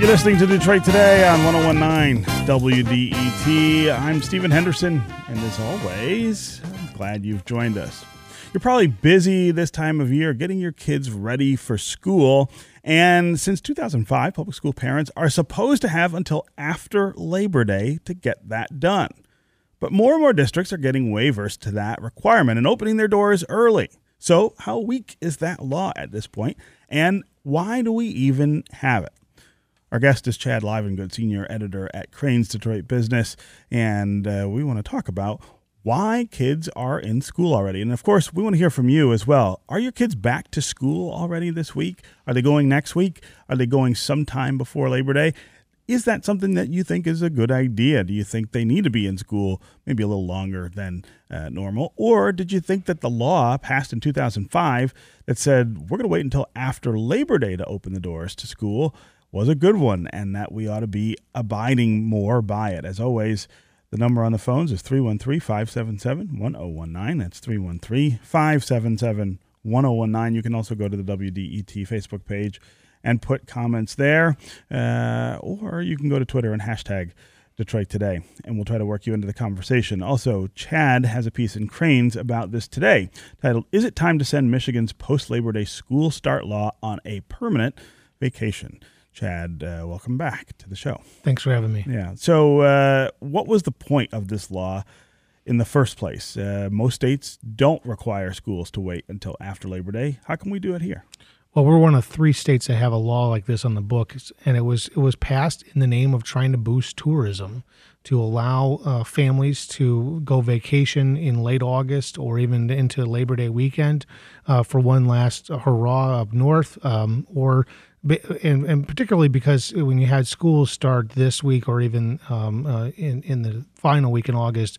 You're listening to Detroit Today on 1019 WDET. I'm Stephen Henderson, and as always, I'm glad you've joined us. You're probably busy this time of year getting your kids ready for school. And since 2005, public school parents are supposed to have until after Labor Day to get that done. But more and more districts are getting waivers to that requirement and opening their doors early. So, how weak is that law at this? And why do we even have it? Our guest is Chad Livengood, senior editor at Crain's Detroit Business, and uh, we want to talk about why kids are in school already. And of course, we want to hear from you as well. Are your kids back to school already this week? Are they going next week? Are they going sometime before Labor Day? Is that something that you think is a good idea? Do you think they need to be in school maybe a little longer than uh, normal? Or did you think that the law passed in 2005 that said we're going to wait until after Labor Day to open the doors to school was a good one and that we ought to be abiding more by it. As always, the number on the phones is 313 577 1019. That's 313 577 1019. You can also go to the WDET Facebook page and put comments there, uh, or you can go to Twitter and hashtag Detroit Today, and we'll try to work you into the conversation. Also, Chad has a piece in Crain's about this today titled, Is It Time to Send Michigan's Post Labor Day School Start Law on a Permanent Vacation? Chad, uh, welcome back to the show. Thanks for having me. Yeah. So, uh, what was the point of this law in the first place? Uh, most states don't require schools to wait until after Labor Day. How can we do it here? Well, we're one of three states that have a law like this on the books, and it was it was passed in the name of trying to boost tourism, to allow uh, families to go vacation in late August or even into Labor Day weekend uh, for one last hurrah up north, um, or and, and, particularly because when you had schools start this week or even um, uh, in in the final week in August,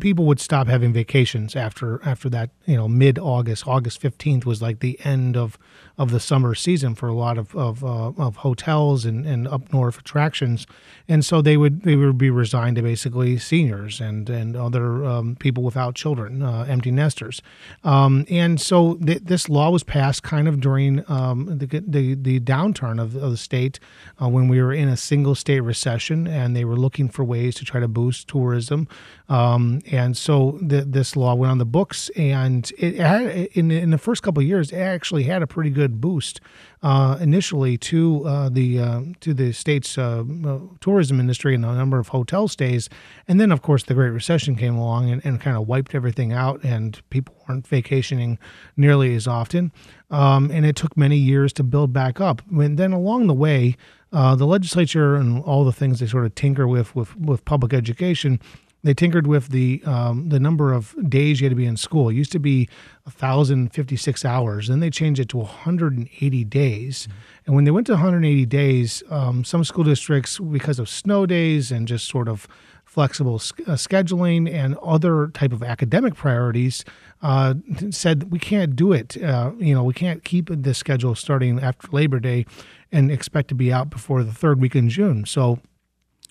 people would stop having vacations after after that you know mid August August 15th was like the end of of the summer season for a lot of of, uh, of hotels and, and up north attractions. And so they would they would be resigned to basically seniors and and other um, people without children uh, empty nesters. Um, and so th- this law was passed kind of during um, the, the, the downturn of, of the state uh, when we were in a single state recession and they were looking for ways to try to boost tourism. Um, and so the, this law went on the books, and it had in, in the first couple of years, it actually had a pretty good boost uh, initially to uh, the uh, to the state's uh, uh, tourism industry and the number of hotel stays, and then of course the Great Recession came along and, and kind of wiped everything out, and people weren't vacationing nearly as often, um, and it took many years to build back up. And then along the way. Uh, the legislature and all the things they sort of tinker with with, with public education they tinkered with the um, the number of days you had to be in school. It used to be 1,056 hours. Then they changed it to 180 days. Mm-hmm. And when they went to 180 days, um, some school districts, because of snow days and just sort of flexible uh, scheduling and other type of academic priorities, uh, said we can't do it. Uh, you know, we can't keep this schedule starting after Labor Day and expect to be out before the third week in June. So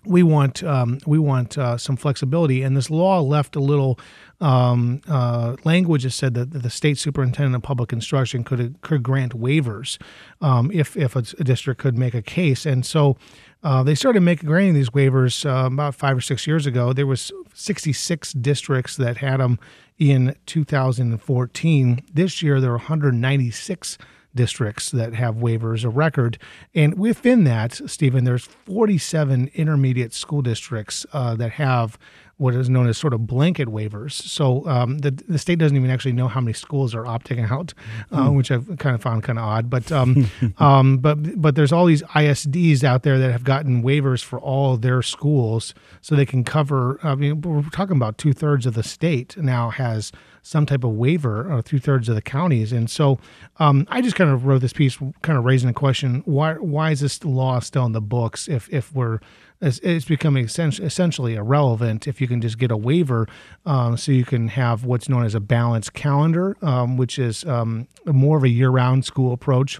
we want um, we want uh, some flexibility, and this law left a little um, uh, language that said that the state superintendent of public instruction could could grant waivers um, if if a, district could make a case, and so uh, they started making granting these waivers uh, about five or six years ago. There was 66 districts that had them in 2014. This year there are 196 districts that have waivers of record. And within that, Stephen, there's 47 intermediate school districts uh, that have what is known as sort of blanket waivers. So um, the the state doesn't even actually know how many schools are opting out, uh, mm. which I've kind of found kind of odd. But um, um, but but there's all these ISDs out there that have gotten waivers for all their schools, so they can cover. I mean, we're talking about two thirds of the state now has some type of waiver, or uh, two thirds of the counties. And so um, I just kind of wrote this piece, kind of raising the question: why why is this law still in the books if if we're it's, becoming essentially irrelevant if you can just get a waiver um, so you can have what's known as a balanced calendar, um, which is um, more of a year round school approach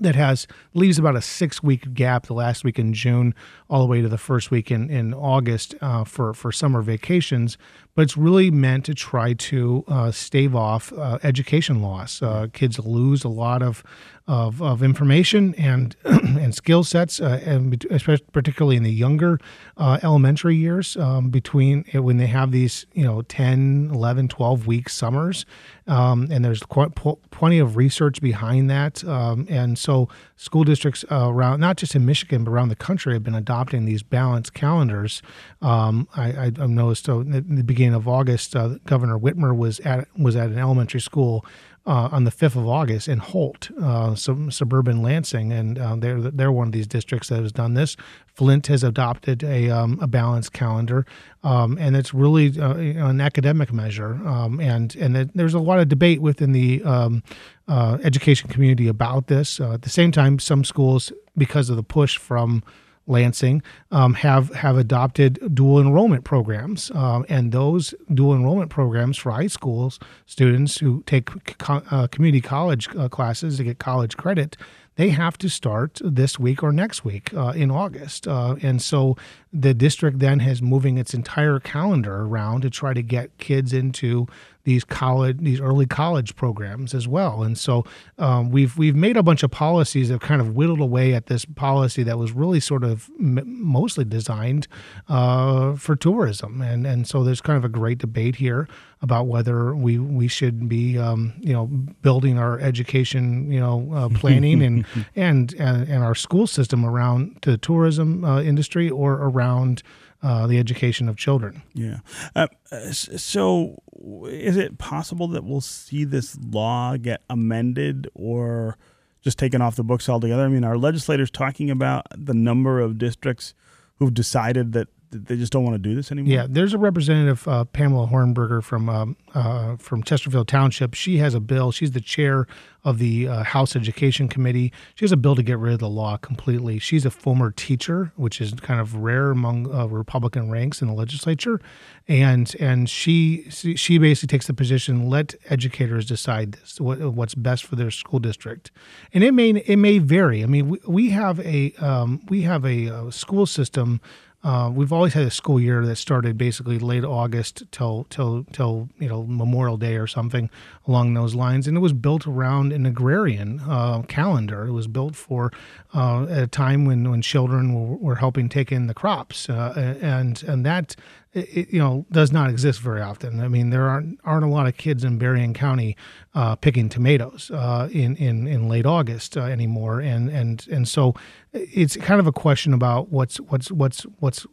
that has leaves about a six week gap the last week in June all the way to the first week in, in August uh, for for summer vacations but it's really meant to try to uh, stave off uh, education loss. Uh, kids lose a lot of of, of information and and skill sets, uh, and especially particularly in the younger uh, elementary years, um, between uh, when they have these you know 10, 11, 12 week summers, um, and there's quite, plenty of research behind that, um, and so school districts around not just in Michigan but around the country have been adopting these balanced calendars. Um, I, I noticed so at the beginning of August, uh, Governor Whitmer was at was at an elementary school uh, on the 5th of August in Holt, uh, some suburban Lansing, and uh, they're they're one of these districts that has done this. Flint has adopted a, um, a balanced calendar, um, and it's really uh, an academic measure. Um, and and it, there's a lot of debate within the um, uh, education community about this. Uh, at the same time, some schools, because of the push from Lansing um, have have adopted dual enrollment programs, um, and those dual enrollment programs for high schools students who take co- uh, community college uh, classes to get college credit they have to start this week or next week uh, in August. Uh, and so the district then has moving its entire calendar around to try to get kids into these college, these early college programs as well. And so um, we've we've made a bunch of policies that kind of whittled away at this policy that was really sort of m- mostly designed uh, for tourism. And and so there's kind of a great debate here about whether we we should be um, you know building our education you know uh, planning and, and and and our school system around the tourism uh, industry or around uh, the education of children. Yeah. Uh, so, is it possible that we'll see this law get amended or just taken off the books altogether? I mean, are legislators talking about the number of districts who've decided that they just don't want to do this anymore. Yeah, there's a representative, uh, Pamela Hornberger from um, uh, from Chesterfield Township. She has a bill. She's the chair of the uh, House Education Committee. She has a bill to get rid of the law completely. She's a former teacher, which is kind of rare among uh, Republican ranks in the legislature, and and she she basically takes the position: let educators decide this, what, what's best for their school district, and it may it may vary. I mean, we, we have a um, we have a, a uh, school system uh, we've always had a school year that started basically late August till till till you know Memorial Day or something along those lines, and it was built around an agrarian uh, calendar. It was built for uh, a time when when children were, were helping take in the crops, uh, and and that it, you know does not exist very often. I mean, there aren't aren't a lot of kids in Berrien County uh, picking tomatoes uh, in in in late August uh, anymore, and and and so it's kind of a question about what's what's what's what's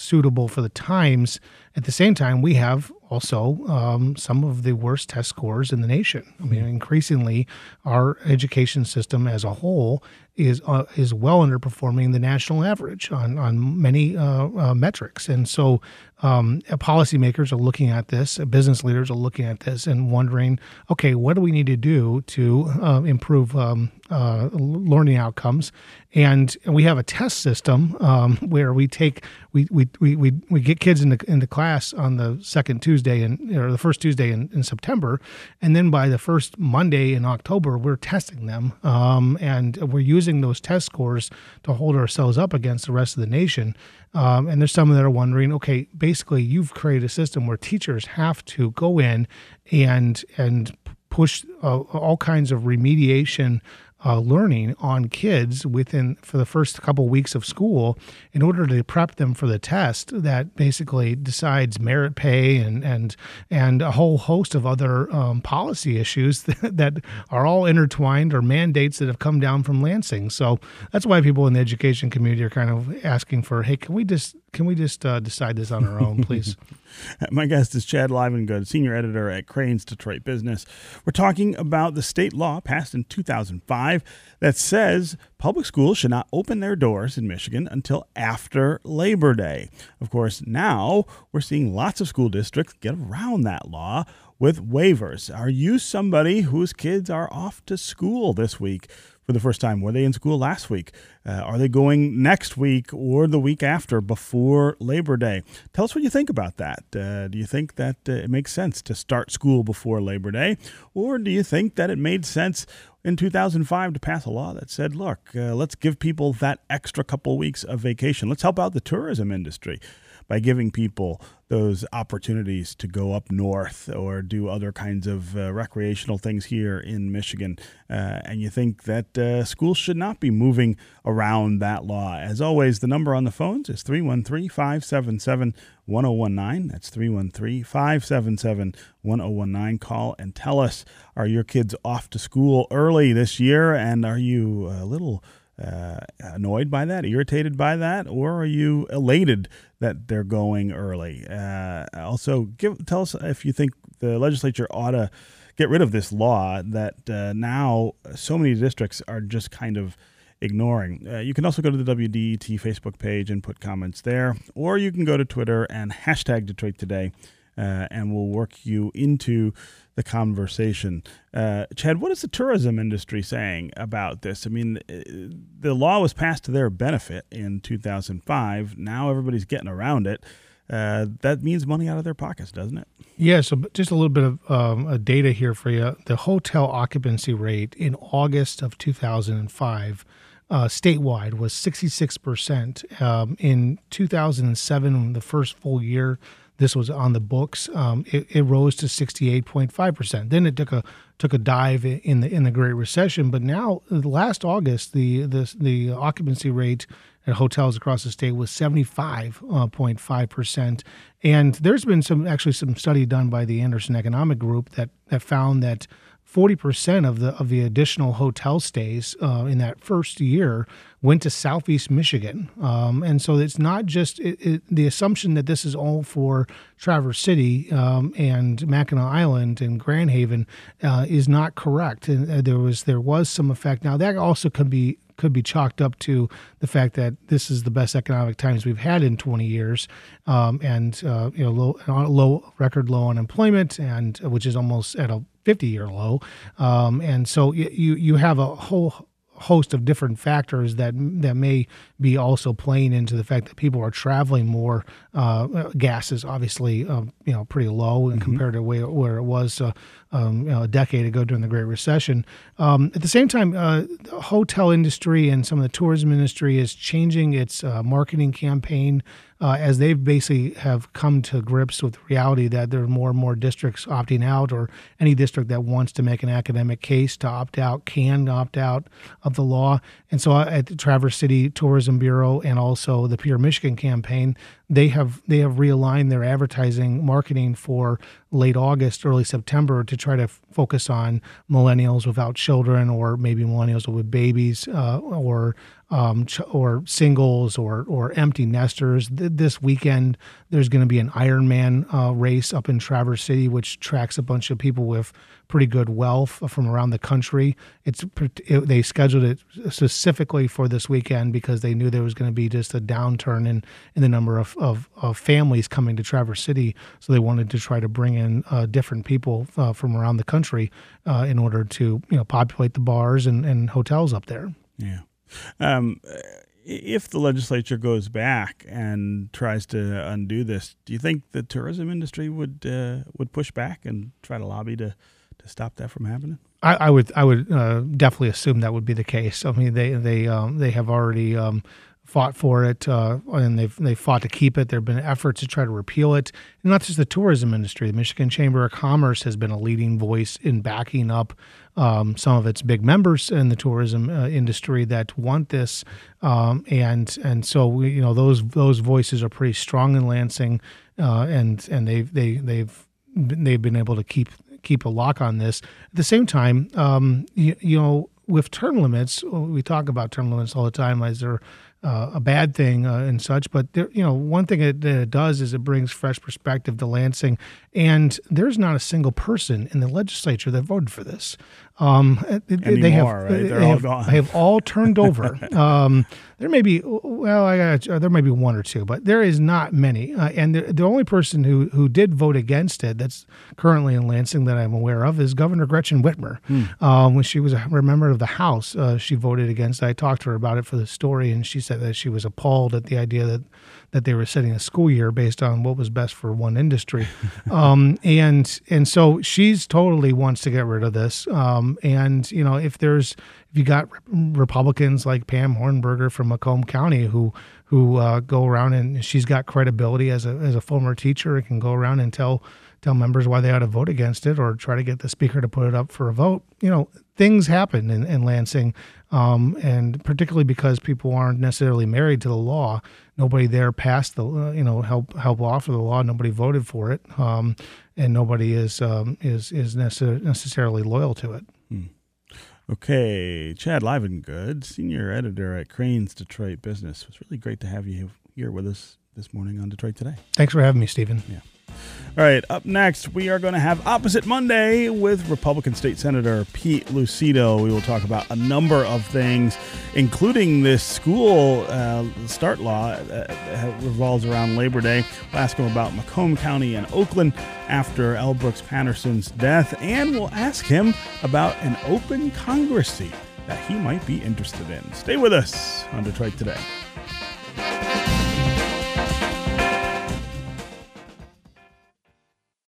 suitable for the times. At the same time, we have also um, some of the worst test scores in the nation. I mean, increasingly, our education system as a whole is uh, is well underperforming the national average on on many uh, uh, metrics, and so um, policymakers are looking at this, business leaders are looking at this, and wondering, okay, what do we need to do to uh, improve um, uh, learning outcomes? And, we have a test system um, where we take we, we, we, we, we get kids into into class on the second Tuesday and or the first Tuesday in, in September, and then by the first Monday in October, we're testing them, um, and we're using those test scores to hold ourselves up against the rest of the nation. Um, and there's some that are wondering, okay, basically you've created a system where teachers have to go in and and push uh, all kinds of remediation uh, learning on kids within for the first couple weeks of school in order to prep them for the test that basically decides merit pay and and and a whole host of other um, policy issues that, that are all intertwined or mandates that have come down from Lansing. So that's why people in the education community are kind of asking for, hey, can we just can we just uh, decide this on our own, please? My guest is Chad Livengood, senior editor at Crain's Detroit Business. We're talking about the state law passed in 2005 that says public schools should not open their doors in Michigan until after Labor Day. Of course, now we're seeing lots of school districts get around that law with waivers. Are you somebody whose kids are off to school this week? for the first time? Were they in school last week? Uh, are they going next week or the week after before Labor Day? Tell us what you think about that. Uh, do you think that uh, it makes sense to start school before Labor Day? Or do you think that it made sense in 2005 to pass a law that said, look, uh, let's give people that extra couple weeks of vacation? Let's help out the tourism industry. By giving people those opportunities to go up north or do other kinds of uh, recreational things here in Michigan. Uh, and you think that uh, schools should not be moving around that law. As always, the number on the phones is 313 577 1019. That's 313 577 1019. Call and tell us are your kids off to school early this year? And are you a little uh, annoyed by that, irritated by that, or are you elated that they're going early? Uh, also, give tell us if you think the legislature ought to get rid of this law that uh, now so many districts are just kind of ignoring. Uh, you can also go to the WDET Facebook page and put comments there, or you can go to Twitter and hashtag Detroit Today, uh, and we'll work you into the conversation. Uh, Chad, what is the tourism industry saying about this? I mean, uh, the law was passed to their benefit in 2005. Now everybody's getting around it. Uh, that means money out of their pockets, doesn't it? Yeah. So, just a little bit of um, data here for you. The hotel occupancy rate in August of 2005 uh, statewide was 66%. Um, in 2007, the first full year this was on the books, um, it, it, rose to 68.5%. Then it took a took a dive in the in the Great Recession, but now last August the the, the occupancy rate at hotels across the state was 75.5%. And there's been some actually some study done by the Anderson Economic Group that that found that 40% of the of the additional hotel stays uh, in that first year went to Southeast Michigan, um, and so it's not just it, it, the assumption that this is all for Traverse City um, and Mackinac Island and Grand Haven uh, is not correct. And uh, there was there was some effect. Now that also can be could be chalked up to the fact that this is the best economic times we've had in 20 years, um, and uh, you know low, low record low unemployment, and which is almost at a 50 year low. Um, and so you, you have a whole host of different factors that that may be also playing into the fact that people are traveling more. Uh, gas is obviously um, you know pretty low mm-hmm. compared to where, where it was uh, um, you know, a decade ago during the Great Recession. Um, at the same time, uh, the hotel industry and some of the tourism industry is changing its uh, marketing campaign uh, as they basically have come to grips with the reality that there are more and more districts opting out, or any district that wants to make an academic case to opt out can opt out of the law. And so, uh, at the Traverse City Tourism Bureau and also the Pure Michigan campaign, they have they have realigned their advertising marketing for late August, early September to try to f- focus on millennials without children, or maybe millennials with babies, uh, or um, or singles, or or empty nesters. Th- this weekend, there's going to be an Ironman uh, race up in Traverse City, which tracks a bunch of people with pretty good wealth from around the country. It's it, they scheduled it specifically for this weekend because they knew there was going to be just a downturn in in the number of, of, of families coming to Traverse City. So they wanted to try to bring in uh, different people uh, from around the country uh, in order to you know populate the bars and, and hotels up there. Yeah. Um, if the legislature goes back and tries to undo this, do you think the tourism industry would uh, would push back and try to lobby to to stop that from happening? I, I would I would uh, definitely assume that would be the case. I mean, they they um, they have already um, fought for it, uh, and they've they fought to keep it. There have been efforts to try to repeal it, and not just the tourism industry. The Michigan Chamber of Commerce has been a leading voice in backing up um, some of its big members in the tourism uh, industry that want this, um, and and so we, you know those those voices are pretty strong in Lansing, uh, and and they've they they've they've been able to keep keep a lock on this. At the same time, um, you, you, know, with term limits, we talk about term limits all the time as they're uh, a bad thing uh, and such. But there, you know, one thing it, it, does is it brings fresh perspective to Lansing, and there's not a single person in the legislature that voted for this. Um, Anymore, they have, right? They're they all have, gone. They have all turned over. um, there may be, well, I got there may be one or two, but there is not many. Uh, and the, the, only person who who did vote against it, that's currently in Lansing that I'm aware of, is Governor Gretchen Whitmer. Hmm. Um, when she was a member of the House, uh, she voted against. It. I talked to her about it for the story, and she said that, that she was appalled at the idea that that they were setting a school year based on what was best for one industry, um, and and so she's totally wants to get rid of this. Um, and you know, if there's if you got Republicans like Pam Hornberger from Macomb County who who uh, go around and she's got credibility as a as a former teacher and can go around and tell tell members why they ought to vote against it or try to get the speaker to put it up for a vote. You know, things happen in, in Lansing, um, and particularly because people aren't necessarily married to the law. Nobody there passed the, uh, you know, help help offer the law. Nobody voted for it, um, and nobody is um, is is necess- necessarily loyal to it. Hmm. Okay, Chad Livengood, senior editor at Crain's Detroit Business. It's really great to have you here with us this morning on Detroit Today. Thanks for having me, Stephen. Yeah. All right, up next, we are going to have Opposite Monday with Republican State Senator Pete Lucido. We will talk about a number of things, including this school uh, start law that revolves around Labor Day. We'll ask him about Macomb County and Oakland after L. Brooks Patterson's death, and we'll ask him about an open Congress seat that he might be interested in. Stay with us on Detroit Today.